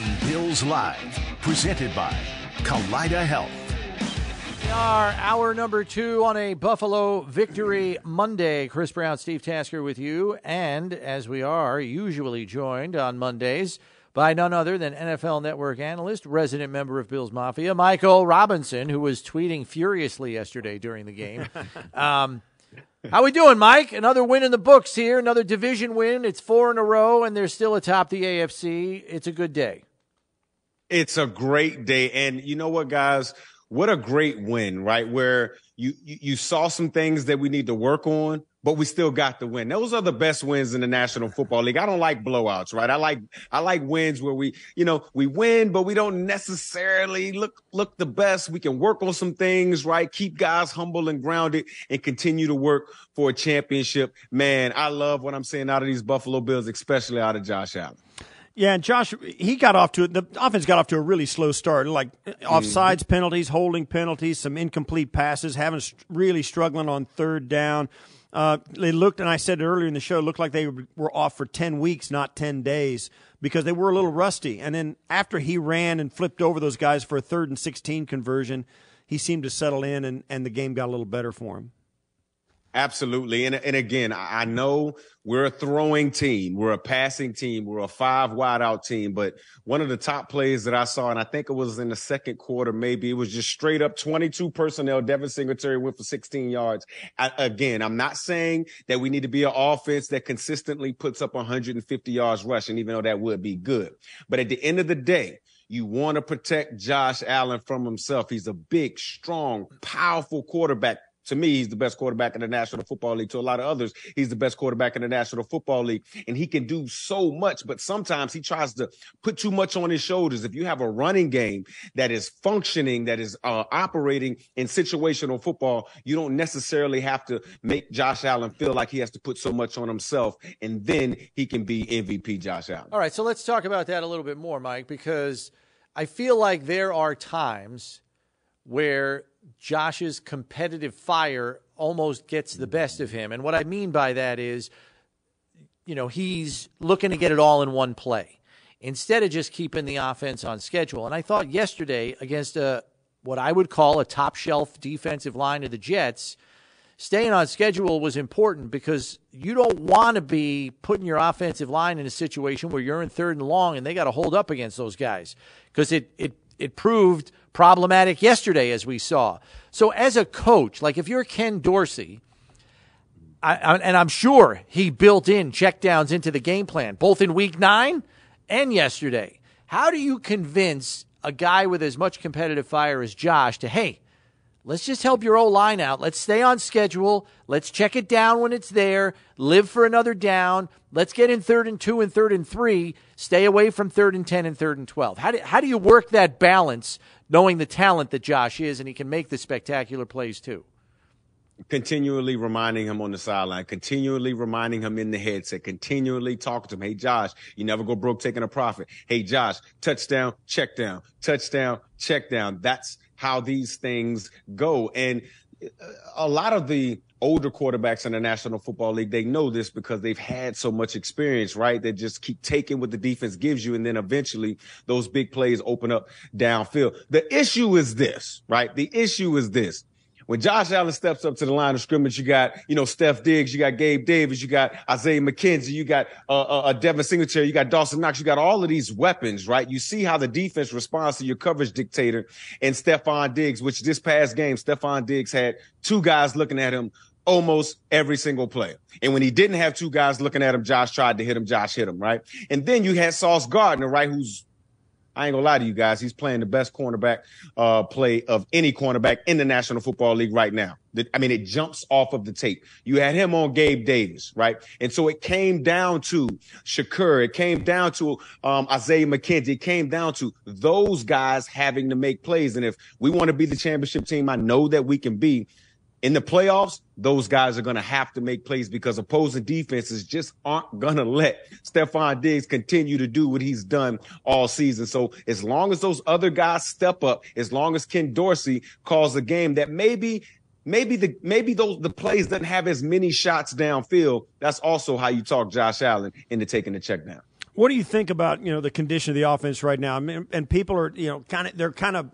Is One Bills Live, presented by Kaleida Health. We are hour number two on a Buffalo Victory Monday. Chris Brown, Steve Tasker with you. And as we are usually joined on Mondays by none other than NFL Network analyst, resident member of Bills Mafia, Michael Robinson, who was tweeting furiously yesterday during the game. um, how we doing, Mike? Another win in the books here, another division win. It's four in a row, and they're still atop the AFC. It's a good day. It's a great day. And you know what, guys? What a great win, right? Where you, you, saw some things that we need to work on, but we still got the win. Those are the best wins in the National Football League. I don't like blowouts, right? I like I like wins where we, you know, we win, but we don't necessarily look look the best. We can work on some things, right? Keep guys humble and grounded and continue to work for a championship. Man, I love what I'm seeing out of these Buffalo Bills, especially out of Josh Allen. Yeah, and Josh, he got off to the offense got off to a really slow start, like offsides mm-hmm. penalties, holding penalties, some incomplete passes, having really struggling on third down. Uh, they looked, and I said it earlier in the show, looked like they were off for 10 weeks, not 10 days, because they were a little rusty. And then after he ran and flipped over those guys for a third and 16 conversion, he seemed to settle in, and, and the game got a little better for him. Absolutely. And, and again, I know we're a throwing team. We're a passing team. We're a five wide out team. But one of the top plays that I saw, and I think it was in the second quarter, maybe it was just straight up 22 personnel. Devin Singletary went for 16 yards. I, again, I'm not saying that we need to be an offense that consistently puts up 150 yards rushing, even though that would be good. But at the end of the day, you want to protect Josh Allen from himself. He's a big, strong, powerful quarterback to me, he's the best quarterback in the National Football League. To a lot of others, he's the best quarterback in the National Football League. And he can do so much, but sometimes he tries to put too much on his shoulders. If you have a running game that is functioning, that is uh, operating in situational football, you don't necessarily have to make Josh Allen feel like he has to put so much on himself. And then he can be MVP Josh Allen. All right. So let's talk about that a little bit more, Mike, because I feel like there are times where Josh's competitive fire almost gets the best of him. And what I mean by that is, you know, he's looking to get it all in one play instead of just keeping the offense on schedule. And I thought yesterday against a what I would call a top shelf defensive line of the Jets, staying on schedule was important because you don't want to be putting your offensive line in a situation where you're in third and long and they got to hold up against those guys because it it it proved problematic yesterday, as we saw. So, as a coach, like if you're Ken Dorsey, I, I, and I'm sure he built in checkdowns into the game plan, both in week nine and yesterday. How do you convince a guy with as much competitive fire as Josh to, hey, Let's just help your O line out. Let's stay on schedule. Let's check it down when it's there. Live for another down. Let's get in third and two and third and three. Stay away from third and 10 and third and 12. How do, how do you work that balance knowing the talent that Josh is and he can make the spectacular plays too? continually reminding him on the sideline, continually reminding him in the headset, continually talking to him. Hey, Josh, you never go broke taking a profit. Hey, Josh, touchdown, check down, touchdown, check down. That's how these things go. And uh, a lot of the older quarterbacks in the National Football League, they know this because they've had so much experience, right? They just keep taking what the defense gives you. And then eventually those big plays open up downfield. The issue is this, right? The issue is this when Josh Allen steps up to the line of scrimmage, you got, you know, Steph Diggs, you got Gabe Davis, you got Isaiah McKenzie, you got uh, uh, uh, Devin Singletary, you got Dawson Knox, you got all of these weapons, right? You see how the defense responds to your coverage dictator and Stefon Diggs, which this past game, Stefon Diggs had two guys looking at him almost every single play. And when he didn't have two guys looking at him, Josh tried to hit him, Josh hit him, right? And then you had Sauce Gardner, right, who's I ain't gonna lie to you guys. He's playing the best cornerback uh, play of any cornerback in the National Football League right now. I mean, it jumps off of the tape. You had him on Gabe Davis, right? And so it came down to Shakir. It came down to um, Isaiah McKenzie. It came down to those guys having to make plays. And if we want to be the championship team, I know that we can be in the playoffs, those guys are going to have to make plays because opposing defenses just aren't going to let Stefon Diggs continue to do what he's done all season. So as long as those other guys step up, as long as Ken Dorsey calls a game that maybe maybe the maybe those the plays doesn't have as many shots downfield, that's also how you talk Josh Allen into taking the check down. What do you think about, you know, the condition of the offense right now? I mean, and people are, you know, kind of they're kind of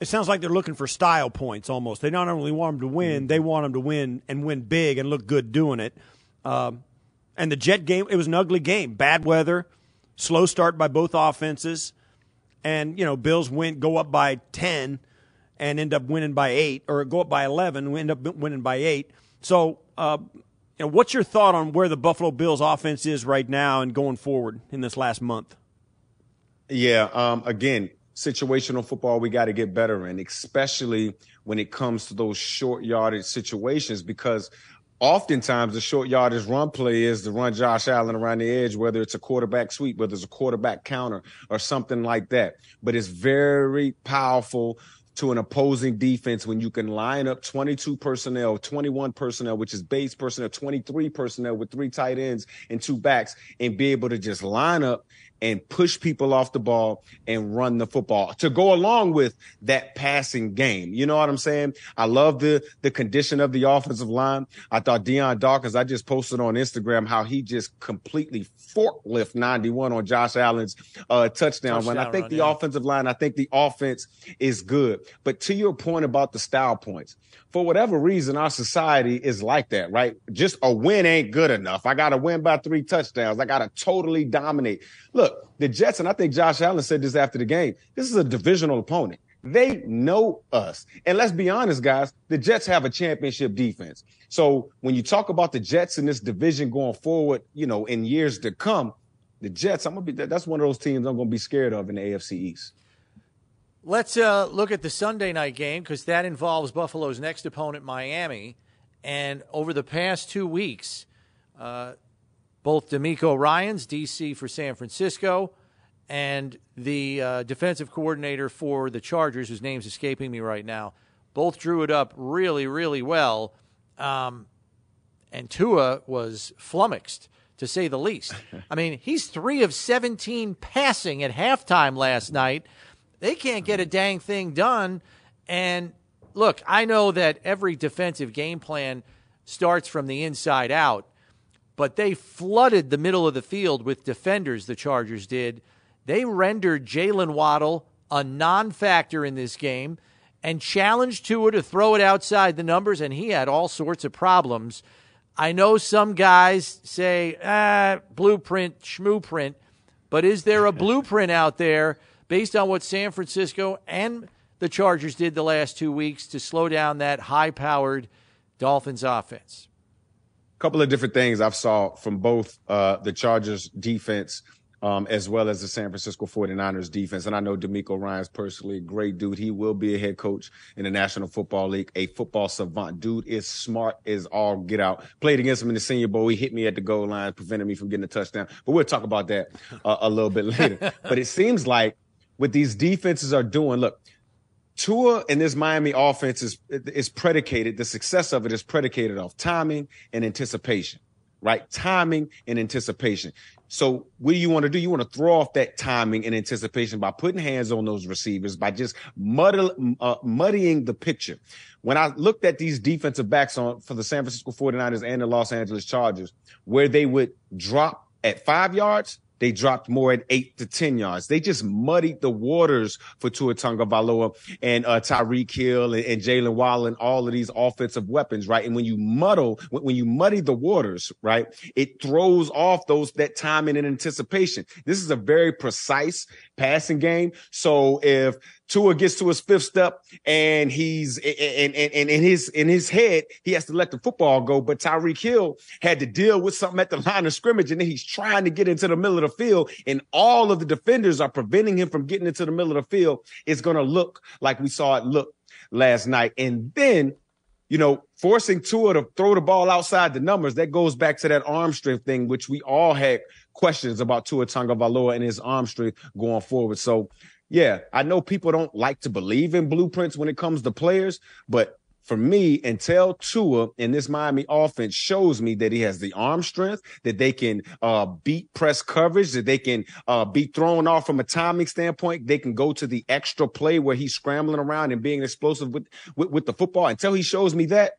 it sounds like they're looking for style points almost. They not only want them to win, they want them to win and win big and look good doing it. Um, and the Jet game, it was an ugly game. Bad weather, slow start by both offenses, and you know Bills win go up by ten and end up winning by eight, or go up by eleven, and end up winning by eight. So, uh, you know, what's your thought on where the Buffalo Bills offense is right now and going forward in this last month? Yeah, um, again, situational football we got to get better in, especially when it comes to those short yardage situations, because oftentimes the short yardage run play is to run Josh Allen around the edge, whether it's a quarterback sweep, whether it's a quarterback counter or something like that. But it's very powerful to an opposing defense when you can line up 22 personnel, 21 personnel, which is base personnel, 23 personnel with three tight ends and two backs, and be able to just line up and push people off the ball and run the football to go along with that passing game. You know what I'm saying? I love the the condition of the offensive line. I thought Dion Dawkins, I just posted on Instagram how he just completely forklift 91 on Josh Allen's uh, touchdown, touchdown I think run, the yeah. offensive line, I think the offense is good. But to your point about the style points, for whatever reason, our society is like that, right? Just a win ain't good enough. I got to win by three touchdowns. I got to totally dominate. Look, the Jets, and I think Josh Allen said this after the game, this is a divisional opponent. They know us. And let's be honest, guys, the Jets have a championship defense. So when you talk about the Jets in this division going forward, you know, in years to come, the Jets, I'm gonna be that's one of those teams I'm gonna be scared of in the AFC East. Let's uh, look at the Sunday night game because that involves Buffalo's next opponent, Miami. And over the past two weeks, uh, both DeMeco Ryans, DC for San Francisco, and the uh, defensive coordinator for the Chargers, whose name's escaping me right now, both drew it up really, really well. Um, and Tua was flummoxed, to say the least. I mean, he's three of 17 passing at halftime last night they can't get a dang thing done. And look, I know that every defensive game plan starts from the inside out, but they flooded the middle of the field with defenders, the Chargers did. They rendered Jaylen Waddle a non factor in this game and challenged Tua to throw it outside the numbers, and he had all sorts of problems. I know some guys say, ah, blueprint, schmooprint, but is there a blueprint out there based on what San Francisco and the Chargers did the last two weeks to slow down that high powered Dolphins offense? A couple of different things I've saw from both uh, the Chargers defense um, as well as the San Francisco 49ers defense. And I know DeMeco Ryans personally a great dude. He will be a head coach in the National Football League, a football savant. Dude is smart as all get out. Played against him in the Senior Bowl. He hit me at the goal line, prevented me from getting a touchdown. But we'll talk about that uh, a little bit later. but it seems like what these defenses are doing. Look, Tua and this Miami offense is is predicated. The success of it is predicated off timing and anticipation, right? Timing and anticipation. So what do you want to do? You want to throw off that timing and anticipation by putting hands on those receivers, by just muddle, uh, muddying the picture. When I looked at these defensive backs on for the San Francisco 49ers and the Los Angeles Chargers, where they would drop at five yards, they dropped more at eight to 10 yards. They just muddied the waters for Tua Tagovailoa and uh, Tyreek Hill and, and Jaylen Waddle and all of these offensive weapons, right? And when you muddle, when, when you muddy the waters, right, it throws off those, that timing and anticipation. This is a very precise passing game. So if Tua gets to his fifth step and he's and, and, and in his in his head, he has to let the football go. But Tyreek Hill had to deal with something at the line of scrimmage, and then he's trying to get into the middle of the field, and all of the defenders are preventing him from getting into the middle of the field. It's gonna look like we saw it look last night. And then, you know, forcing Tua to throw the ball outside the numbers, that goes back to that arm strength thing, which we all had questions about Tua Tagovailoa and his arm strength going forward. So yeah, I know people don't like to believe in blueprints when it comes to players, but for me, until Tua in this Miami offense shows me that he has the arm strength, that they can uh, beat press coverage, that they can uh, be thrown off from a timing standpoint, they can go to the extra play where he's scrambling around and being explosive with, with, with the football. Until he shows me that,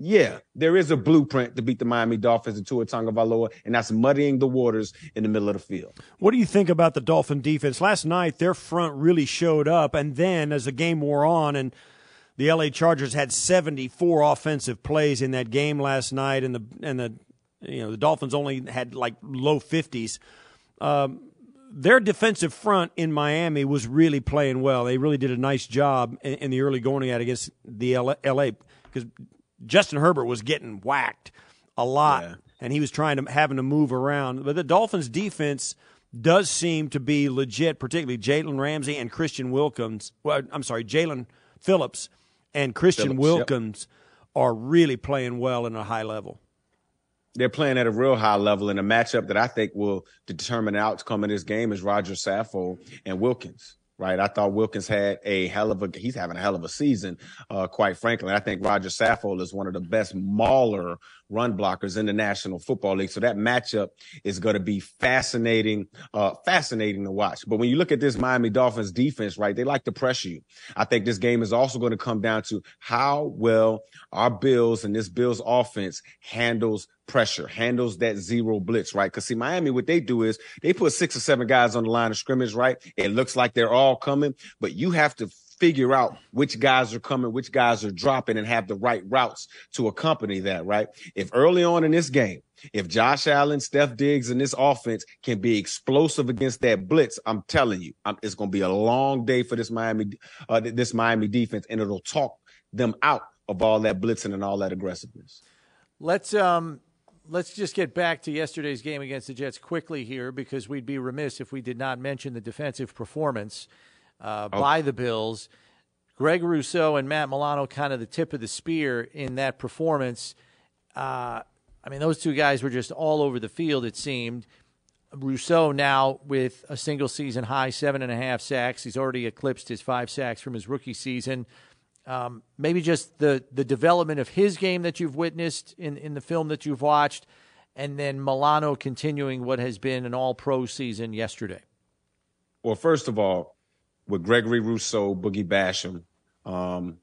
yeah, there is a blueprint to beat the Miami Dolphins and Tua Tagovailoa, and that's muddying the waters in the middle of the field. What do you think about the Dolphin defense? Last night, their front really showed up, and then as the game wore on, and the LA Chargers had 74 offensive plays in that game last night, and the and the you know the Dolphins only had like low 50s. Um, their defensive front in Miami was really playing well. They really did a nice job in, in the early going at against the LA because Justin Herbert was getting whacked a lot, yeah. and he was trying to having to move around. But the Dolphins' defense does seem to be legit, particularly Jalen Ramsey and Christian Wilkins. Well, I'm sorry, Jaelan Phillips and Christian Phillips, Wilkins yep. are really playing well in a high level. They're playing at a real high level, and a matchup that I think will determine the outcome of this game is Rodger Saffold and Wilkins right? I thought Wilkins had a hell of a he's having a hell of a season, uh, quite frankly. I think Rodger Saffold is one of the best mauler run blockers in the National Football League. So that matchup is going to be fascinating, uh, fascinating to watch. But when you look at this Miami Dolphins defense, right, they like to pressure you. I think this game is also going to come down to how well our Bills and this Bills offense handles pressure, handles that zero blitz, right? Because see, Miami, what they do is they put six or seven guys on the line of scrimmage, right? It looks like they're all coming, but you have to figure out which guys are coming, which guys are dropping, and have the right routes to accompany that, right? If early on in this game, if Josh Allen, Steph Diggs, and this offense can be explosive against that blitz, I'm telling you, I'm, it's going to be a long day for this Miami, uh, this Miami defense, and it'll talk them out of all that blitzing and all that aggressiveness. Let's um, let's just get back to yesterday's game against the Jets quickly here, because we'd be remiss if we did not mention the defensive performance uh, oh. by the Bills. Greg Rousseau and Matt Milano kind of the tip of the spear in that performance. Uh, I mean, those two guys were just all over the field, it seemed. Rousseau now with a single season high seven and a half sacks. He's already eclipsed his five sacks from his rookie season. Um, maybe just the, the development of his game that you've witnessed in, in the film that you've watched, and then Milano continuing what has been an all pro season yesterday. Well, first of all, with Gregory Rousseau, Boogie Basham, um,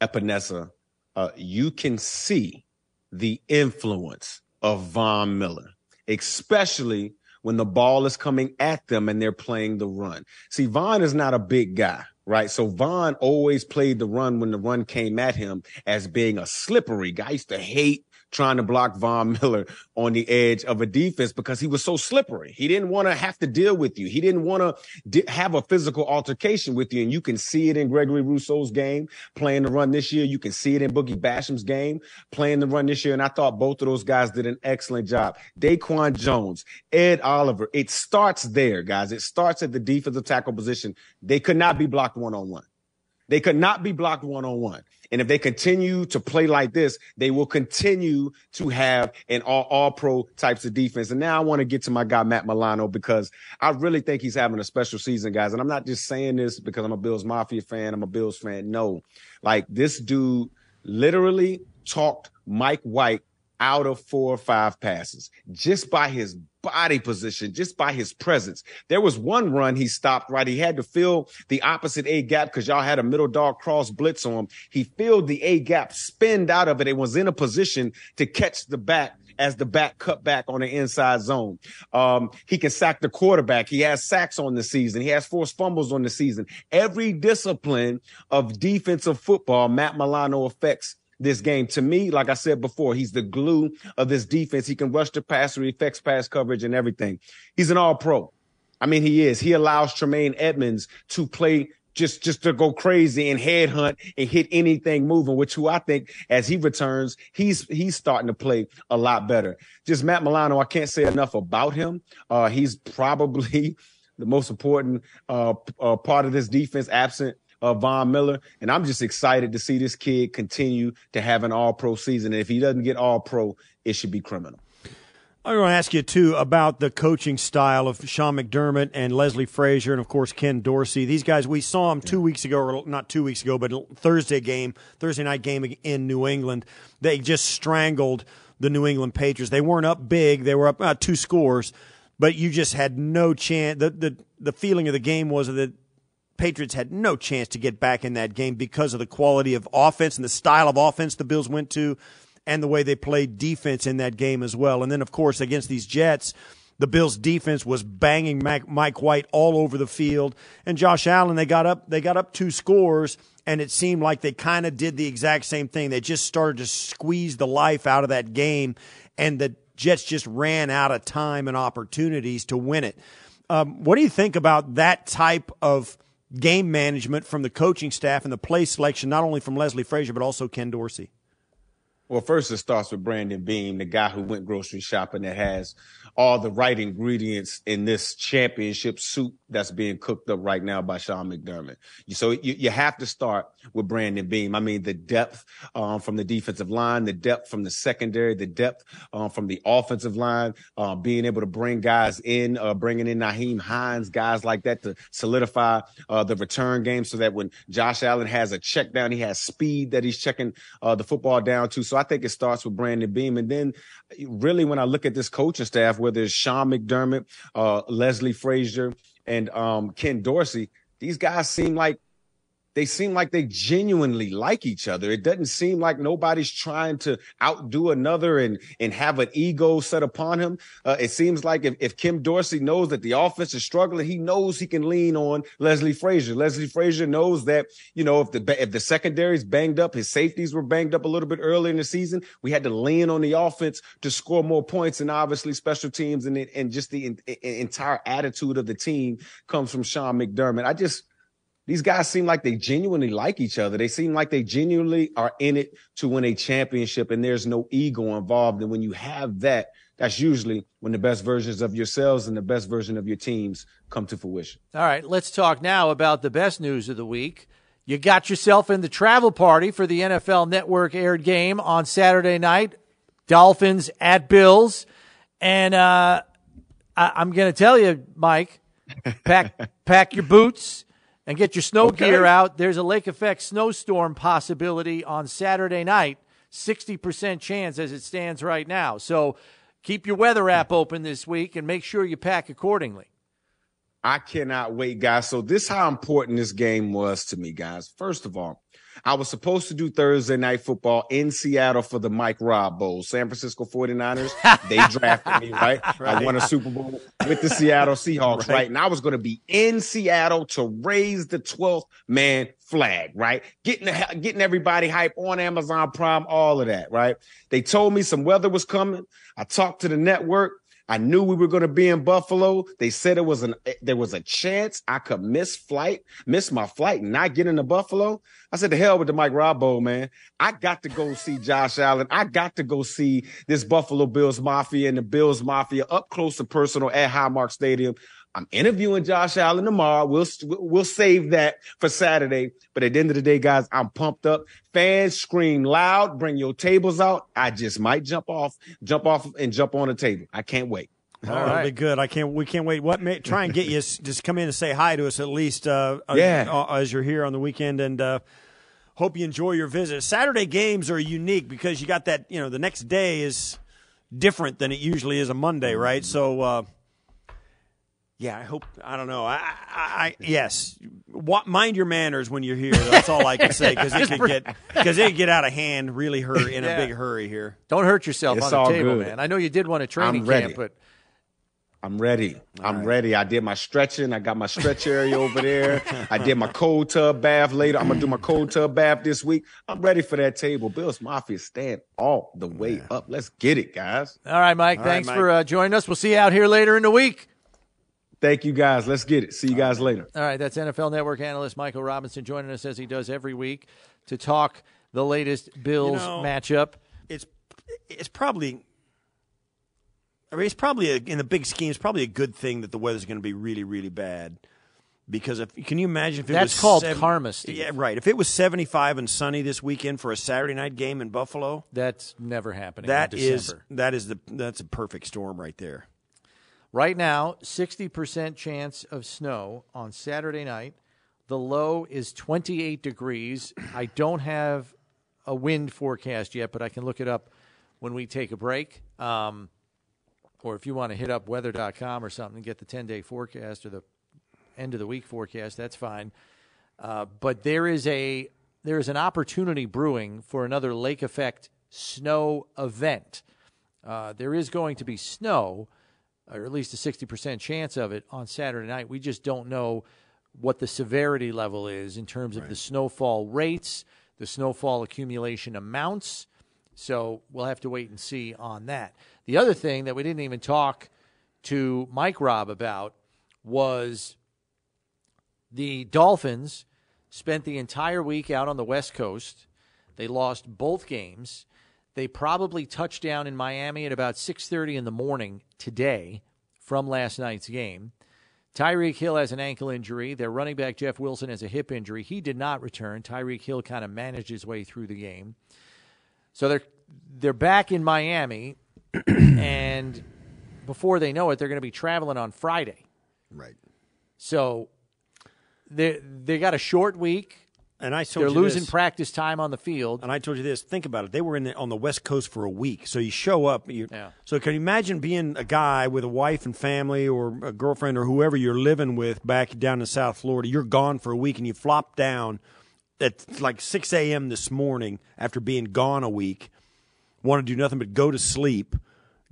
Epenesa, uh, you can see the influence of Von Miller, especially when the ball is coming at them and they're playing the run. See, Von is not a big guy, right? So Von always played the run when the run came at him as being a slippery guy. I used to hate trying to block Von Miller on the edge of a defense because he was so slippery. He didn't want to have to deal with you. He didn't want to di- have a physical altercation with you. And you can see it in Gregory Rousseau's game playing the run this year. You can see it in Boogie Basham's game playing the run this year. And I thought both of those guys did an excellent job. Daquan Jones, Ed Oliver. It starts there, guys. It starts at the defensive tackle position. They could not be blocked one on one. They could not be blocked one on one. And if they continue to play like this, they will continue to have an all, all pro types of defense. And now I want to get to my guy, Matt Milano, because I really think he's having a special season, guys. And I'm not just saying this because I'm a Bills Mafia fan. I'm a Bills fan. No, like this dude literally talked Mike White out of four or five passes just by his body position, just by his presence. There was one run he stopped right. He had to fill the opposite A gap because y'all had a middle dog cross blitz on him. He filled the A gap, spinned out of it, and was in a position to catch the back as the back cut back on the inside zone. Um, he can sack the quarterback. He has sacks on the season. He has forced fumbles on the season. Every discipline of defensive football, Matt Milano affects this game. To me, like I said before, he's the glue of this defense. He can rush the passer, he affects pass coverage and everything. He's an all pro. I mean, he is. He allows Tremaine Edmunds to play just just to go crazy and headhunt and hit anything moving, which who I think as he returns, he's he's starting to play a lot better. Just Matt Milano, I can't say enough about him. Uh, he's probably the most important uh, uh, part of this defense, absent uh, Von Miller. And I'm just excited to see this kid continue to have an all pro season. And if he doesn't get all pro, it should be criminal. I want to ask you too about the coaching style of Sean McDermott and Leslie Frazier, and of course Ken Dorsey. These guys, we saw them two weeks ago, or not two weeks ago, but Thursday game, Thursday night game in New England. They just strangled the New England Patriots. They weren't up big; they were up uh, two scores, but you just had no chance. The the the feeling of the game was that Patriots had no chance to get back in that game because of the quality of offense and the style of offense the Bills went to and the way they played defense in that game as well. And then, of course, against these Jets, the Bills' defense was banging Mike White all over the field, and Josh Allen. They got up. They got up two scores, and it seemed like they kind of did the exact same thing. They just started to squeeze the life out of that game, and the Jets just ran out of time and opportunities to win it. Um, what do you think about that type of game management from the coaching staff and the play selection, not only from Leslie Frazier, but also Ken Dorsey? Well, first it starts with Brandon Beane, the guy who went grocery shopping that has all the right ingredients in this championship soup that's being cooked up right now by Sean McDermott. So you, you have to start with Brandon Beane. I mean, the depth um, from the defensive line, the depth from the secondary, the depth um, from the offensive line, uh, being able to bring guys in, uh, bringing in Nyheim Hines, guys like that to solidify uh, the return game so that when Josh Allen has a check down, he has speed that he's checking uh, the football down to. So I think it starts with Brandon Beane. And then really, when I look at this coaching staff, whether it's Sean McDermott, uh, Leslie Frazier, and um, Ken Dorsey, these guys seem like they seem like they genuinely like each other. It doesn't seem like nobody's trying to outdo another and and have an ego set upon him. Uh, it seems like if, if Ken Dorsey knows that the offense is struggling, he knows he can lean on Leslie Frazier. Leslie Frazier knows that you know if the if the secondary's banged up, his safeties were banged up a little bit earlier in the season. We had to lean on the offense to score more points, and obviously special teams and and just the in, in, entire attitude of the team comes from Sean McDermott. I just these guys seem like they genuinely like each other. They seem like they genuinely are in it to win a championship and there's no ego involved. And when you have that, that's usually when the best versions of yourselves and the best version of your teams come to fruition. All right, let's talk now about the best news of the week. You got yourself in the travel party for the NFL Network aired game on Saturday night, Dolphins at Bills. And uh, I- I'm going to tell you, Mike, pack pack your boots and get your snow okay. gear out. There's a lake effect snowstorm possibility on Saturday night. 60% chance as it stands right now. So keep your weather app open this week and make sure you pack accordingly. I cannot wait, guys. So this how important this game was to me, guys. First of all, I was supposed to do Thursday night football in Seattle for the Mike Robb Bowl. San Francisco 49ers, they drafted me, right? right? I won a Super Bowl with the Seattle Seahawks, right? right? And I was going to be in Seattle to raise the 12th man flag, right? Getting the, getting everybody hype on Amazon Prime, all of that, right? They told me some weather was coming. I talked to the network. I knew we were going to be in Buffalo. They said it was an eh, there was a chance I could miss flight, miss my flight, and not get into Buffalo. I said, "The hell with the Mike Robb Bowl, man! I got to go see Josh Allen. I got to go see this Buffalo Bills Mafia and the Bills Mafia up close and personal at Highmark Stadium. I'm interviewing Josh Allen tomorrow. We'll we'll save that for Saturday. But at the end of the day, guys, I'm pumped up. Fans scream loud. Bring your tables out. I just might jump off, jump off, and jump on a table. I can't wait. All right. That'll be good. I can't. We can't wait. What? May, try and get you just come in and say hi to us at least. Uh, yeah. Uh, as you're here on the weekend, and uh, hope you enjoy your visit. Saturday games are unique because you got that. You know, the next day is different than it usually is a Monday, right? So. Yeah, I hope. I don't know. I, I, I yes. What, mind your manners when you're here. That's all I can say because it could get because it get out of hand really hurry in yeah. a big hurry here. Don't hurt yourself it's on the table, good. man. I know you did want a training camp, but I'm ready. All I'm right. ready. I did my stretching. I got my stretch area over there. I did my cold tub bath later. I'm gonna do my cold tub bath this week. I'm ready for that table. Bills Mafia stand all the way yeah. up. Let's get it, guys. All right, Mike. All thanks right, Mike. for uh, joining us. We'll see you out here later in the week. Thank you, guys. Let's get it. See you guys later. All right, that's NFL Network analyst Michael Robinson joining us as he does every week to talk the latest Bills you know, matchup. It's it's probably. I mean, it's probably a, in the big scheme. It's probably a good thing that the weather's going to be really, really bad. Because if can you imagine if it that's was called seven, karma, Steve. Yeah, right. If it was seventy-five and sunny this weekend for a Saturday night game in Buffalo, that's never happening. That is that is the that's a perfect storm right there. Right now, 60% chance of snow on Saturday night. The low is 28 degrees. I don't have a wind forecast yet, but I can look it up when we take a break. Um, or if you want to hit up weather.com or something and get the 10 day forecast or the end of the week forecast, that's fine. Uh, but there is a there is an opportunity brewing for another lake effect snow event. Uh, there is going to be snow or at least a 60% chance of it on Saturday night. We just don't know what the severity level is in terms of right. the snowfall rates, the snowfall accumulation amounts. So we'll have to wait and see on that. The other thing that we didn't even talk to Mike Robb about was the Dolphins spent the entire week out on the West Coast. They lost both games. They probably touched down in Miami at about 6:30 in the morning today from last night's game. Tyreek Hill has an ankle injury. Their running back Jeff Wilson has a hip injury. He did not return. Tyreek Hill kind of managed his way through the game. So they're they're back in Miami and before they know it they're going to be traveling on Friday. Right. So they they got a short week. And I told they're losing this, practice time on the field. And I told you this. Think about it. They were in the, on the West Coast for a week, so you show up. yeah. So can you imagine being a guy with a wife and family, or a girlfriend, or whoever you're living with back down in South Florida? You're gone for a week, and you flop down at like 6 a.m. this morning after being gone a week. Want to do nothing but go to sleep.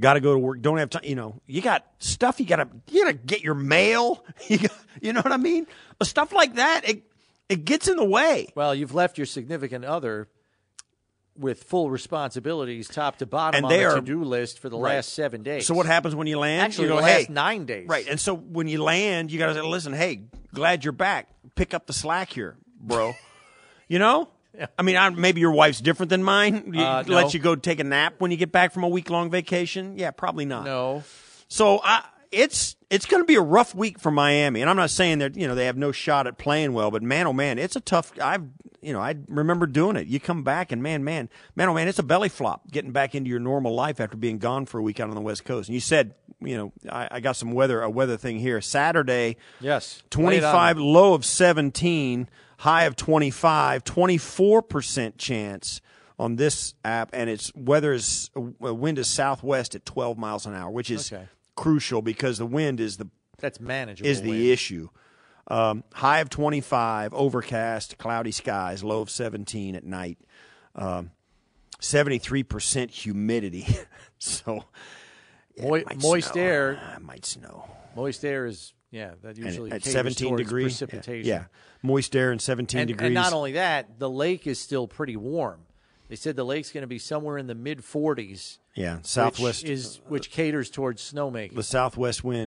Got to go to work. Don't have time. You know, you got stuff. You got to you got to get your mail. You, got, you know what I mean? Stuff like that. It, it gets in the way. Well, you've left your significant other with full responsibilities, top to bottom, and on they the to-do list for the right. last seven days. So what happens when you land? Actually, you go, the last hey, nine days. Right, and so when you land, you got to say, listen, hey, glad you're back. Pick up the slack here, bro. you know. Yeah. I mean, I, maybe your wife's different than mine. Uh, let no. you go take a nap when you get back from a week long vacation. Yeah, probably not. No. So I, it's it's going to be a rough week for Miami, and I'm not saying that you know they have no shot at playing well, but man, oh man, it's a tough. I've you know I remember doing it. You come back and man, man, man, oh man, it's a belly flop getting back into your normal life after being gone for a week out on the West Coast. And you said you know I, I got some weather a weather thing here. Saturday, yes, 25, low of 17, high of 25, 24 percent chance on this app, and its weather is uh, wind is southwest at 12 miles an hour, which is okay crucial because the wind is the that's manageable is the wind. issue. Um, high of 25, overcast, cloudy skies, low of 17 at night. Um, 73% humidity. so yeah, moist snow. air uh, might snow. Moist air is yeah, that usually at 17 degrees precipitation. Yeah. yeah. Moist air and 17 and, degrees. And not only that, the lake is still pretty warm. They said the lake's going to be somewhere in the mid 40s. Yeah, southwest which is which uh, caters towards snowmaking. The southwest wind.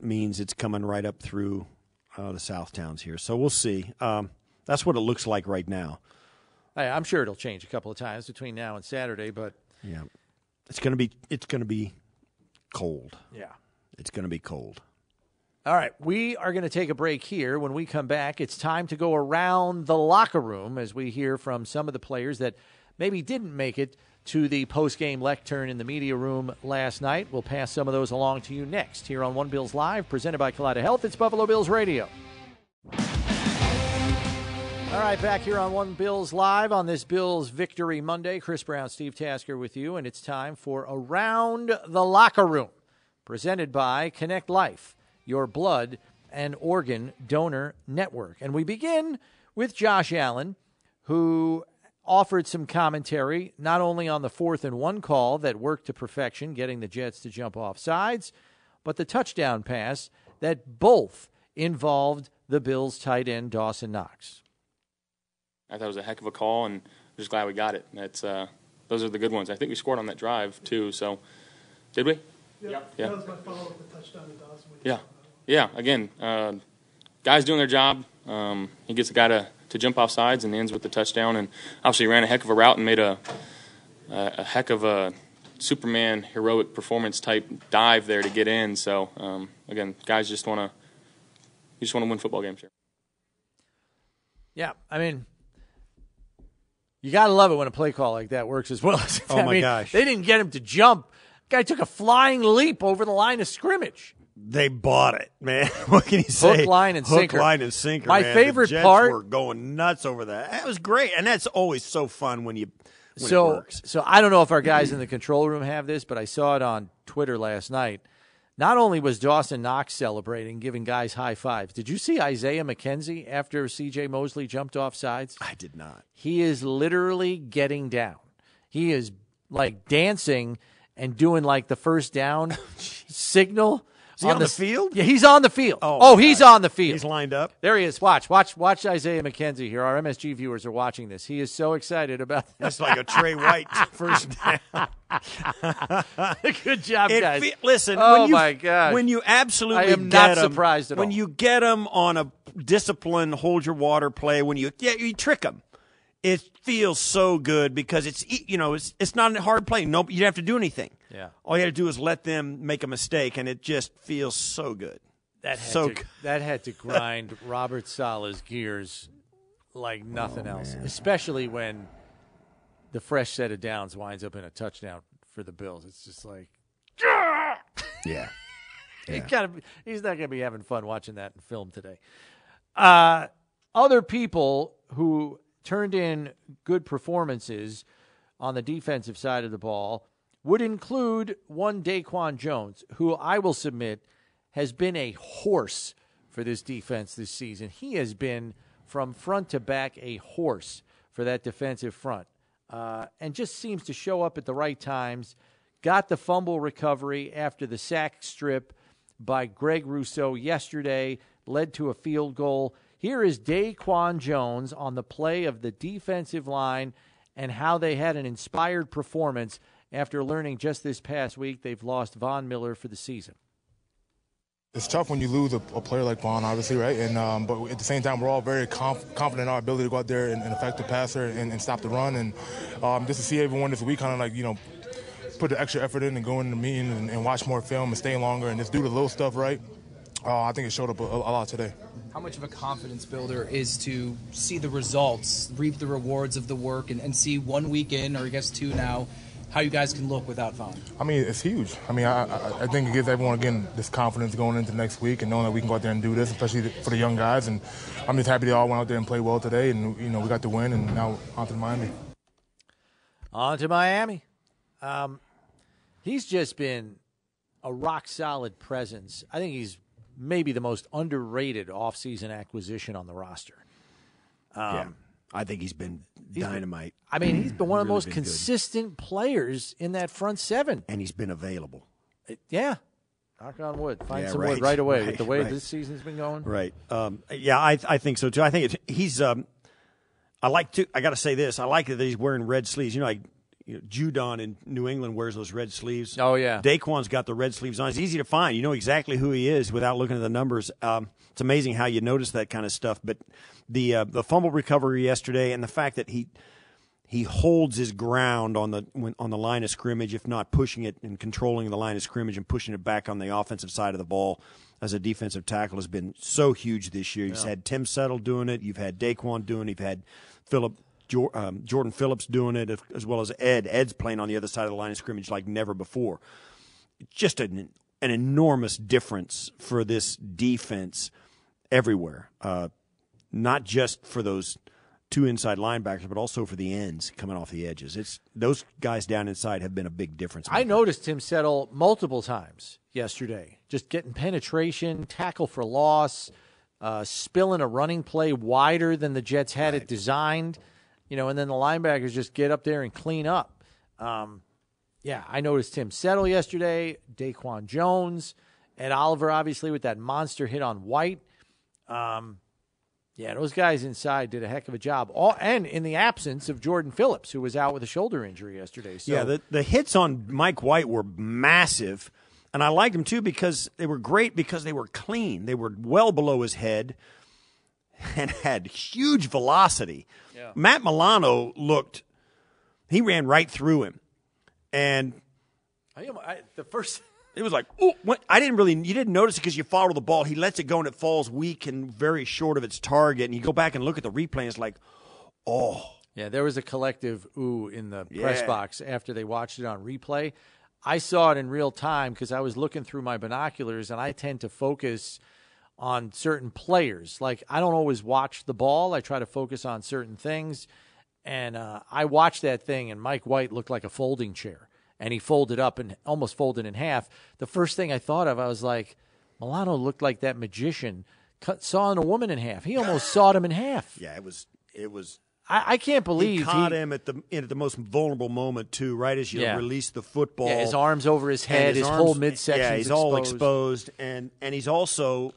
means it's coming right up through uh, the south towns here. So we'll see. Um, that's what it looks like right now. I'm sure it'll change a couple of times between now and Saturday, but yeah, it's gonna be it's gonna be cold. Yeah, it's gonna be cold. All right, we are going to take a break here. When we come back, it's time to go around the locker room as we hear from some of the players that maybe didn't make it to the post-game lectern in the media room last night. We'll pass some of those along to you next here on One Bills Live, presented by Kaleida Health. It's Buffalo Bills Radio. All right, back here on One Bills Live on this Bills Victory Monday. Chris Brown, Steve Tasker with you, and it's time for Around the Locker Room, presented by Connect Life, your blood and organ donor network. And we begin with Josh Allen, who offered some commentary, not only on the fourth and one call that worked to perfection, getting the Jets to jump off sides, but the touchdown pass that both involved the Bills tight end Dawson Knox. I thought it was a heck of a call, and I'm just glad we got it. That's uh, those are the good ones. I think we scored on that drive too. So, did we? Yeah. Yeah. That was my follow-up the touchdown to Dawson. Yeah. Yeah. Again, uh, guys doing their job. Um, he gets a guy to to jump off sides and ends with the touchdown. And obviously ran a heck of a route and made a a heck of a Superman heroic performance type dive there to get in. So um, again, guys just want to you just want to win football games here. Yeah, I mean, you got to love it when a play call like that works as well as oh my mean, gosh, they didn't get him to jump. Guy took a flying leap over the line of scrimmage they bought it, man. what can you say? Hook, line, and Hook, sinker. line, and sinker. My man. favorite part were going nuts over that. That was great, and that's always so fun when you. When so, so I don't know if our guys in the control room have this, but I saw it on Twitter last night. Not only was Dawson Knox celebrating, giving guys high fives. Did you see Isaiah McKenzie after C.J. Mosley jumped off sides? I did not. He is literally getting down. He is like dancing and doing like the first down oh, signal is he on, on the, the, field? Yeah, he's on the field. Oh, oh he's on the field. He's lined up. There he is. Watch, watch, watch Isaiah McKenzie here. Our MSG viewers are watching this. He is so excited about this. It's like a Trey White first down. Good job, it guys. Fe- listen, oh when you, my god, when you absolutely I am not surprised at when all. you get them on a discipline, hold your water play. When you yeah, you trick them it feels so good because it's you know it's it's not a hard play. No, you don't have to do anything. Yeah, all you have to do is let them make a mistake, and it just feels so good. That had so to, that had to grind Robert Saleh's gears like nothing oh, else, man. especially when the fresh set of downs winds up in a touchdown for the Bills. It's just like, yeah. yeah. He gotta, he's not going to be having fun watching that in film today. Uh, other people who turned in good performances on the defensive side of the ball would include one Daquan Jones, who I will submit has been a horse for this defense this season. He has been from front to back a horse for that defensive front uh, and just seems to show up at the right times. Got the fumble recovery after the sack strip by Greg Rousseau yesterday, led to a field goal. Here is Daquan Jones on the play of the defensive line and how they had an inspired performance after learning just this past week they've lost Von Miller for the season. It's tough when you lose a, a player like Von, obviously, right? And um, but at the same time, we're all very conf- confident in our ability to go out there and, and affect the passer and, and, stop the run. And um, just to see everyone this week, kind of like you know, put the extra effort in and go in the and, and watch more film and stay longer and just do the little stuff right. Uh, I think it showed up a, a lot today how much of a confidence builder is to see the results, reap the rewards of the work, and, and see one week in, or I guess two now, how you guys can look without Von? I mean, it's huge. I mean, I, I, I, think it gives everyone, again, this confidence going into next week and knowing that we can go out there and do this, especially for the young guys. And I'm just happy they all went out there and played well today, and, you know, we got the win, and now on to Miami. On to Miami. Um, he's just been a rock solid presence. I think he's maybe the most underrated offseason acquisition on the roster. Um, yeah. I think he's been dynamite. I mean, he's been one of the most been good. consistent players in that front seven. and he's been available. Yeah. Knock on wood. Find Yeah, some right, wood right away with the way right. this season's been going. Right. Um, yeah, I I think so too. I think it's, he's. Um, I like to. I got to say this. I like that he's wearing red sleeves. You know, like you know, Judon in New England wears those red sleeves. Oh, yeah. Daquan's got the red sleeves on. It's easy to find. You know exactly who he is without looking at the numbers. Um, it's amazing how you notice that kind of stuff. But the uh, the fumble recovery yesterday and the fact that he he holds his ground on the when, on the line of scrimmage, if not pushing it and controlling the line of scrimmage and pushing it back on the offensive side of the ball as a defensive tackle has been so huge this year. You've had Tim Settle doing it, you've had Daquan doing it, you've had Philip Jor- um, Jordan Phillips doing it, as- as well as Ed. Ed's playing on the other side of the line of scrimmage like never before. Just an an enormous difference for this defense everywhere. Uh, not just for those two inside linebackers, but also for the ends coming off the edges. It's those guys down inside have been a big difference. I noticed Tim Settle multiple times yesterday, just getting penetration, tackle for loss, uh, spilling a running play wider than the Jets had it designed, you know, and then the linebackers just get up there and clean up. Um, yeah, I noticed Tim Settle yesterday, Daquan Jones, Ed Oliver, obviously, with that monster hit on White. Um, yeah, those guys inside did a heck of a job. All, and in the absence of Jordan Phillips, who was out with a shoulder injury yesterday. So, yeah, the the hits on Mike White were massive, and I liked them too because they were great because they were clean. They were well below his head and had huge velocity. Yeah. Matt Milano looked he ran right through him, and I, I, the first it was like, oh, what? I didn't really, you didn't notice it because you follow the ball. He lets it go and it falls weak and very short of its target. And you go back and look at the replay, and it's like, oh, Yeah, there was a collective ooh in the press Yeah. box after they watched it on replay. I saw it in real time because I was looking through my binoculars and I tend to focus on certain players. Like, I don't always watch the ball, I try to focus on certain things. And uh, I watched that thing, and Mike White looked like a folding chair. And he folded up and almost folded in half. The first thing I thought of, I was like, Milano looked like that magician cut, sawing a woman in half. He almost sawed him in half. yeah, it was, it was. I, I can't believe he caught he- him at the at the most vulnerable moment too, right as you Yeah. release the football. Yeah, his arms over his head, his, whole arms- midsection. Yeah, he's all exposed, and and he's also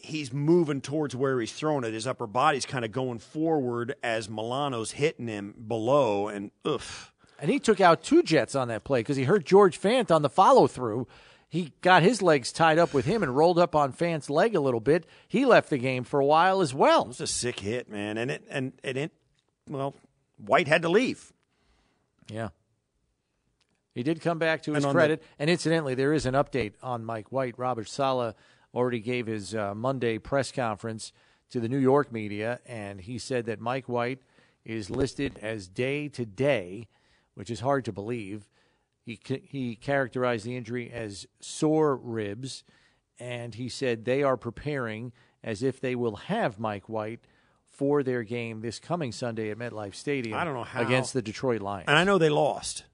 he's moving towards where he's throwing it. His upper body's kind of going forward as Milano's hitting him below, and oof. And he took out two Jets on that play because he hurt George Fant on the follow through. He got his legs tied up with him and rolled up on Fant's leg a little bit. He left the game for a while as well. It was a sick hit, man, and it and, and it well, White had to leave. Yeah. He did come back to his And on the- credit. and incidentally, there is an update on Mike White. Robert Saleh already gave his uh, Monday press conference to the New York media, and he said that Mike White is listed as day to day, which is hard to believe. He, he characterized the injury as sore ribs, and he said they are preparing as if they will have Mike White for their game this coming Sunday at MetLife Stadium I don't know how- against the Detroit Lions. And I know they lost.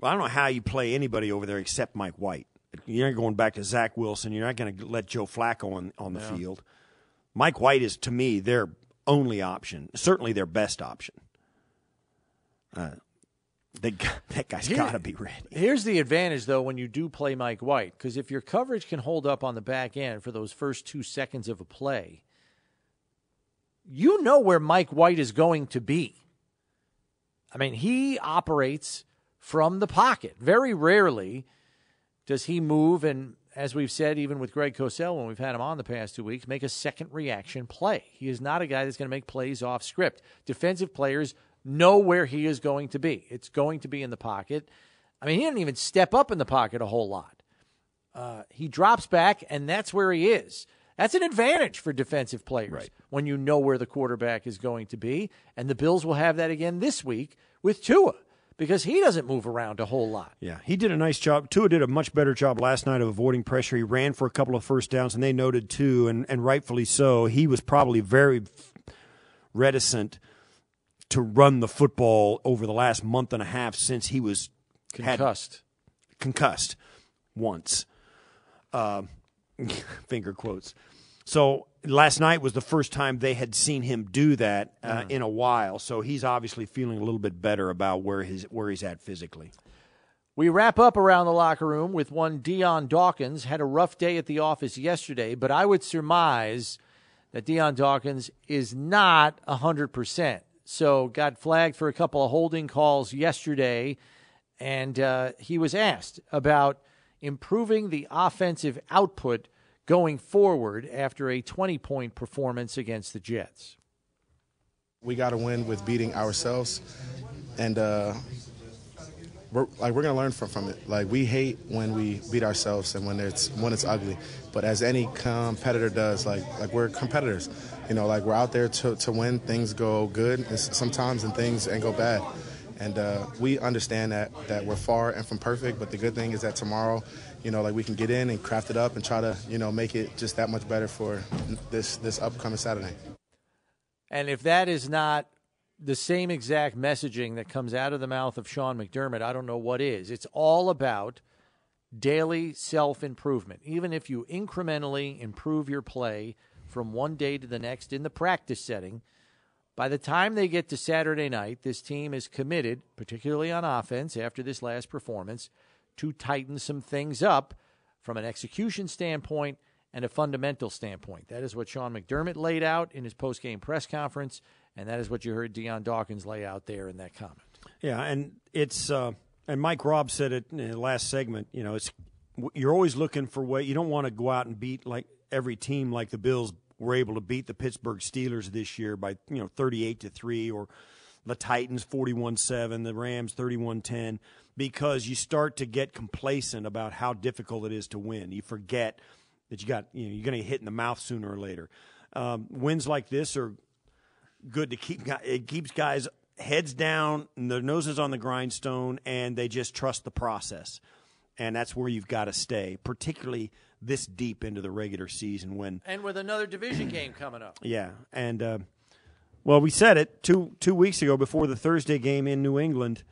Well, I don't know how you play anybody over there except Mike White. You're not going back to Zach Wilson. You're not going to let Joe Flacco on, on the Yeah. field. Mike White is, to me, their only option, certainly their best option. Uh, they, that guy's got to be ready. Here's the advantage, though, when you do play Mike White, because if your coverage can hold up on the back end for those first two seconds of a play, you know where Mike White is going to be. I mean, he operates from the pocket. Very rarely does he move and, as we've said, even with Greg Cosell when we've had him on the past two weeks, make a second reaction play. He is not a guy that's going to make plays off script. Defensive players know where he is going to be. It's going to be in the pocket. I mean, he didn't even step up in the pocket a whole lot. Uh, he drops back, and that's where he is. That's an advantage for defensive players when you know where the quarterback is going to be. And the Bills will have that again this week with Tua because he doesn't move around a whole lot. Yeah, he did a nice job. Tua did a much better job last night of avoiding pressure. He ran for a couple of first downs, and they noted too, and, and rightfully so. He was probably very reticent to run the football over the last month and a half since he was had- Concussed. concussed. once. Uh, finger quotes. So last night was the first time they had seen him do that uh, Mm. in a while. So he's obviously feeling a little bit better about where his where he's at physically. We wrap up around the locker room with one Dion Dawkins. Had a rough day at the office yesterday, but I would surmise that Dion Dawkins is not 100%. So got flagged for a couple of holding calls yesterday, and uh, he was asked about improving the offensive output going forward after a 20 point performance against the Jets. We got to win with beating ourselves, and uh, we're like we're gonna learn from from it. Like we hate when we beat ourselves and when it's when it's ugly, but as any competitor does, like like we're competitors. You know, like we're out there to to win. Things go good sometimes, and things and go bad. And uh, we understand that that we're far and from perfect, but the good thing is that tomorrow, you know, like we can get in and craft it up and try to, you know, make it just that much better for this this upcoming Saturday. And if that is not the same exact messaging that comes out of the mouth of Sean McDermott, I don't know what is. It's all about daily self improvement. Even if you incrementally improve your play from one day to the next in the practice setting, by the time they get to Saturday night, this team is committed, particularly on offense after this last performance, to tighten some things up from an execution standpoint and a fundamental standpoint. That is what Sean McDermott laid out in his post-game press conference, and that is what you heard Dion Dawkins lay out there in that comment. Yeah, and it's uh, and Mike Robb said it in the last segment. You know, it's you're always looking for way. You don't want to go out and beat like every team like the Bills were able to beat the Pittsburgh Steelers this year by you know 38 to three or the Titans 41-7, the Rams 31-10 because you start to get complacent about how difficult it is to win. You forget that you got you know you're going to get hit in the mouth sooner or later. Um, wins like this are good to keep. It keeps guys heads down, and their noses on the grindstone, and they just trust the process. And that's where you've got to stay, particularly this deep into the regular season when And with another division game coming up. yeah, and uh, well, we said it two two weeks ago before the Thursday game in New England.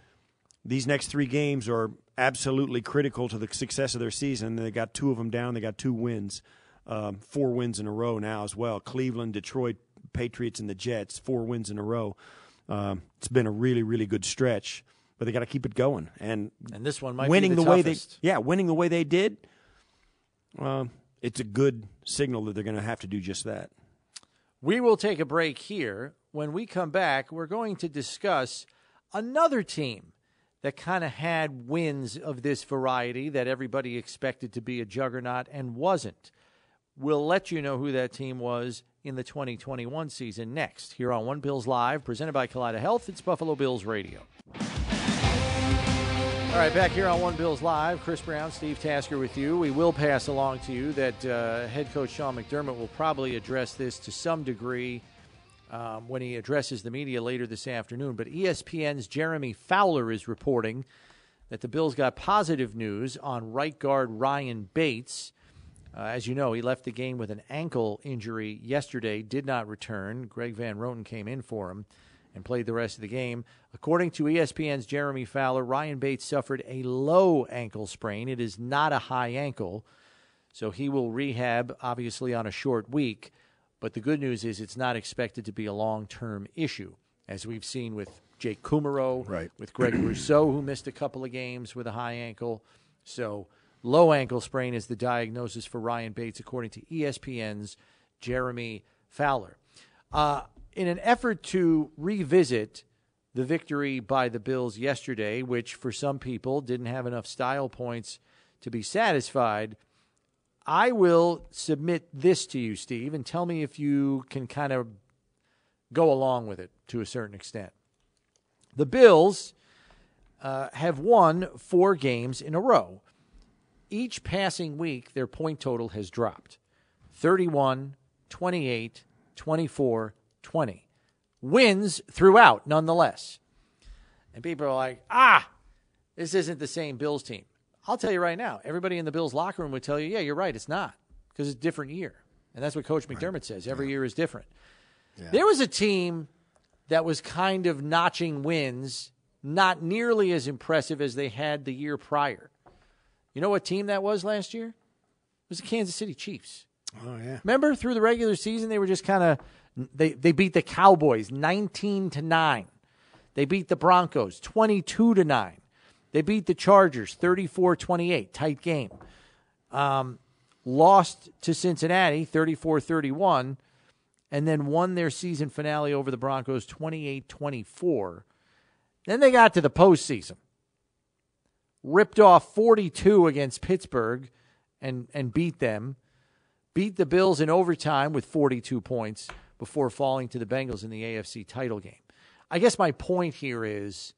These next three games are absolutely critical to the success of their season. They got two of them down. They got two wins, um, four wins in a row now as well. Cleveland, Detroit, Patriots, and the Jets, four wins in a row. Um, it's been a really really good stretch, but they got to keep it going. And And this one might be winning the way they yeah winning the way they did. Um, it's a good signal that they're going to have to do just that. We will take a break here. When we come back, we're going to discuss another team that kind of had wins of this variety that everybody expected to be a juggernaut and wasn't. We'll let you know who that team was in the 2021 season next here on One Bills Live, presented by Kaleida Health. It's Buffalo Bills Radio. All right, back here on One Bills Live, Chris Brown, Steve Tasker with you. We will pass along to you that uh, head coach Sean McDermott will probably address this to some degree um, when he addresses the media later this afternoon. But ESPN's Jeremy Fowler is reporting that the Bills got positive news on right guard Ryan Bates. Uh, as you know, he left the game with an ankle injury yesterday, did not return. Greg Van Roten came in for him and played the rest of the game. According to ESPN's Jeremy Fowler, Ryan Bates suffered a low ankle sprain. It is not a high ankle, so he will rehab, obviously, on a short week. But the good news is it's not expected to be a long term issue, as we've seen with Jake Kumerow, Right. with Greg Rousseau, who missed a couple of games with a high ankle. So, low ankle sprain is the diagnosis for Ryan Bates, according to ESPN's Jeremy Fowler. Uh, in an effort to revisit the victory by the Bills yesterday, which for some people didn't have enough style points to be satisfied, I will submit this to you, Steve, and tell me if you can kind of go along with it to a certain extent. The Bills uh, have won four games in a row. Each passing week, their point total has dropped 31, 28, 24, 20. Wins throughout, nonetheless. And people are like, ah, this isn't the same Bills team. I'll tell you right now, everybody in the Bills locker room would tell you, yeah, you're right, it's not, because it's a different year. And that's what Coach McDermott says. Every year is different. There was a team that was kind of notching wins, not nearly as impressive as they had the year prior. You know what team that was last year? It was the Kansas City Chiefs. Oh yeah. Remember through the regular season they were just kind of they they beat the Cowboys 19 to 9. They beat the Broncos 22 to 9. They beat the Chargers 34-28, tight game. Um, lost to Cincinnati 34-31 and then won their season finale over the Broncos 28-24. Then they got to the postseason. Ripped off 42 against Pittsburgh and and beat them beat the Bills in overtime with 42 points before falling to the Bengals in the AFC title game. I guess my point here is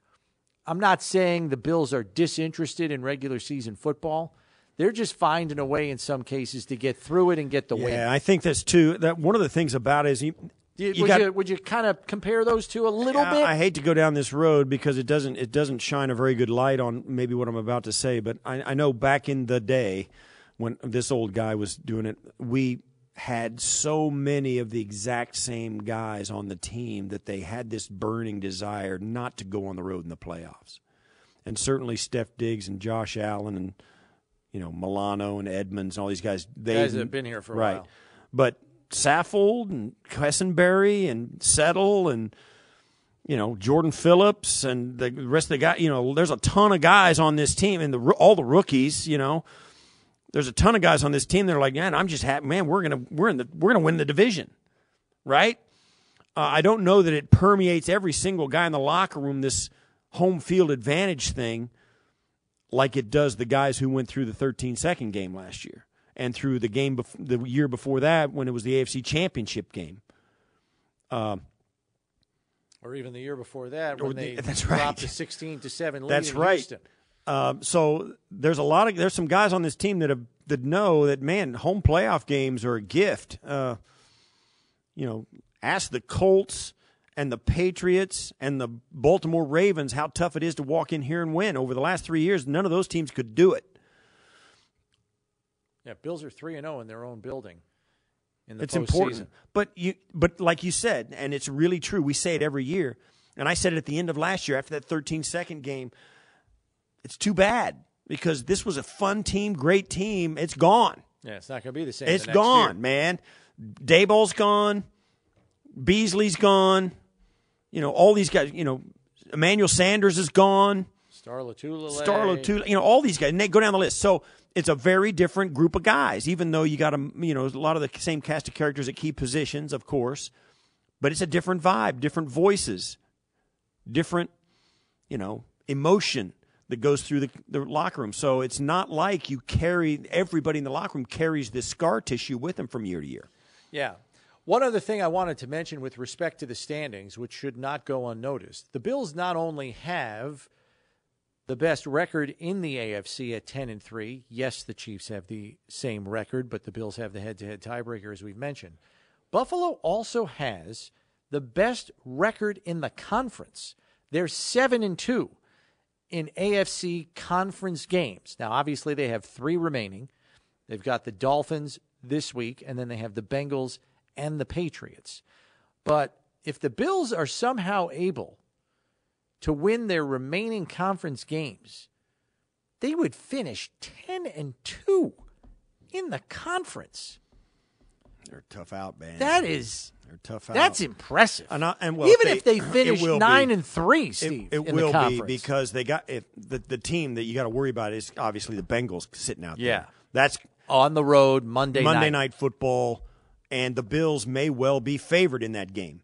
I'm not saying the Bills are disinterested in regular season football. They're just finding a way in some cases to get through it and get the yeah, win. Yeah, I think that's too. That one of the things about it is you, you would, got- you, would you kind of compare those two a little I- bit? I hate to go down this road because it doesn't it doesn't shine a very good light on maybe what I'm about to say. But I, I know back in the day when this old guy was doing it, we had so many of the exact same guys on the team that they had this burning desire not to go on the road in the playoffs. And certainly Steph Diggs and Josh Allen and you know Milano and Edmunds and all these guys. They Guys that have been here for a right. while. But Saffold and Quessenberry and Settle and you know Jordan Phillips and the rest of the guys. You know, there's a ton of guys on this team and the all the rookies. You know, there's a ton of guys on this team that are like, man, I'm just happy, man. We're gonna we're in the we're gonna win the division, right? Uh, I don't know that it permeates every single guy in the locker room this home field advantage thing like it does the guys who went through the 13 second game last year and through the game bef- the year before that when it was the AFC Championship game. Um, or even the year before that when the- they that's right. dropped a 16 to 7 lead That's in right. Houston. Um, so there's a lot of there's some guys on this team that have that know that man, home playoff games are a gift. Uh, you know, ask the Colts and the Patriots and the Baltimore Ravens how tough it is to walk in here and win. Over the last three years, none of those teams could do it. Yeah, Bills are 3 and 0 in their own building in the it's important. But you, but like you said, and it's really true. We say it every year, and I said it at the end of last year after that 13 second game. It's too bad because this was a fun team, great team. It's gone. Yeah, it's not going to be the same. It's the gone, year. man. Daboll's gone. Beasley's gone. You know all these guys. You know Emmanuel Sanders is gone. Star Lotulelei. Star Lotulelei, you know, all these guys, and they go down the list. So it's a very different group of guys, even though you got a, you know, a lot of the same cast of characters at key positions, of course, but it's a different vibe, different voices, different, you know, emotion that goes through the, the locker room. So it's not like you carry, everybody in the locker room carries this scar tissue with them from year to year. Yeah. One other thing I wanted to mention with respect to the standings, which should not go unnoticed the Bills not only have the best record in the AFC at 10 and 3. Yes, the Chiefs have the same record, but the Bills have the head to head tiebreaker, as we've mentioned. Buffalo also has the best record in the conference. They're 7 and 2 in AFC conference games. Now, obviously, they have three remaining. They've got the Dolphins this week, and then they have the Bengals and the Patriots. But if the Bills are somehow able to win their remaining conference games, they would finish 10 and 2 in the conference. They're tough out, man. That is They're tough out. that's impressive. And, I, and well, Even if if they finish 9 be. and 3, It- Steve, It, in will be because they got if the the team that you got to worry about is obviously the Bengals sitting out there. Yeah. there. That's on the road Monday, Monday night. night football, and the Bills may well be favored in that game.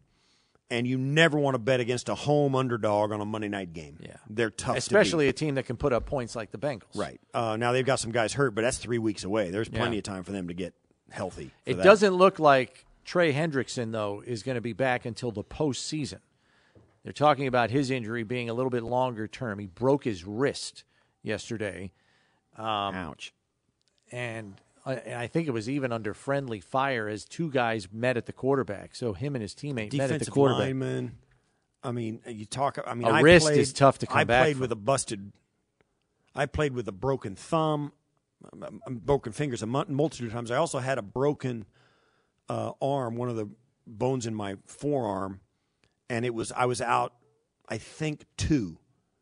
And you never want to bet against a home underdog on a Monday night game. Yeah, they're tough, to Especially beat. a team that can put up points like the Bengals. right uh, now. They've got some guys hurt, but that's three weeks away. There's plenty Yeah. of time for them to get healthy. It that. doesn't look like Trey Hendrickson, though, is going to be back until the postseason. They're talking about his injury being a little bit longer term. He broke his wrist yesterday. Um, Ouch. And I, and I think it was even under friendly fire as two guys met at the quarterback. So him and his teammate met at the defensive quarterback. lineman. I mean, you talk. I mean, A I wrist played, is tough to come I back played from. with a busted. I played with a broken thumb, um, um, broken fingers a multitude of times. I also had a broken uh, arm, one of the bones in my forearm, and it was I was out. I think two,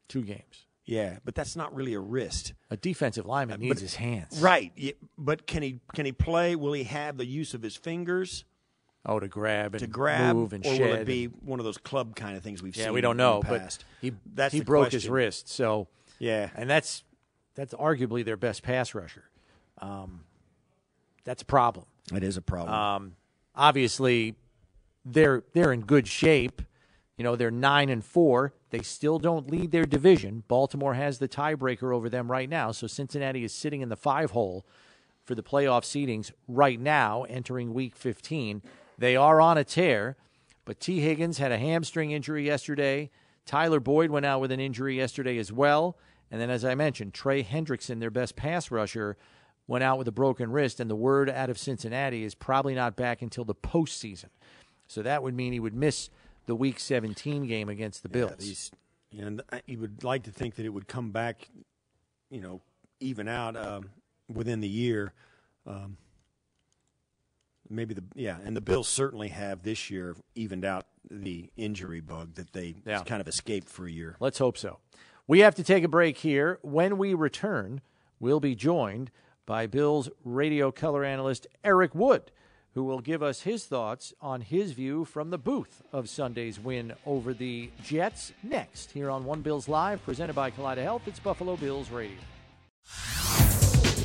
Two games. Yeah, but that's not really a wrist. A defensive lineman needs but- his hands. Right. Yeah, but can he can he play? Will he have the use of his fingers Oh, to grab and to grab, move and or shed. will it be one of those club kind of things we've yeah, seen? we don't know, but he That's he broke his wrist. So Yeah, and that's that's arguably their best pass rusher. Um, that's a problem. it is a problem. Um, obviously, they're they're in good shape. You know, they're nine and four. They still don't lead their division. Baltimore has the tiebreaker over them right now. So Cincinnati is sitting in the five hole for the playoff seedings right now, entering Week 15. They are on a tear, but Tee Higgins had a hamstring injury yesterday. Tyler Boyd went out with an injury yesterday as well. And then, as I mentioned, Trey Hendrickson, their best pass rusher, went out with a broken wrist. And the word out of Cincinnati is probably not back until the postseason. So that would mean he would miss the Week 17 game against the Bills. Yeah, and you would like to think that it would come back, you know, even out um, within the year. Um, maybe the yeah, and the Bills certainly have this year evened out the injury bug that they Yeah. kind of escaped for a year. Let's hope so. We have to take a break here. When we return, we'll be joined by Bills radio color analyst Eric Wood, who will give us his thoughts on his view from the booth of Sunday's win over the Jets next here on One Bills Live, presented by Kaleida Health. It's Buffalo Bills Radio.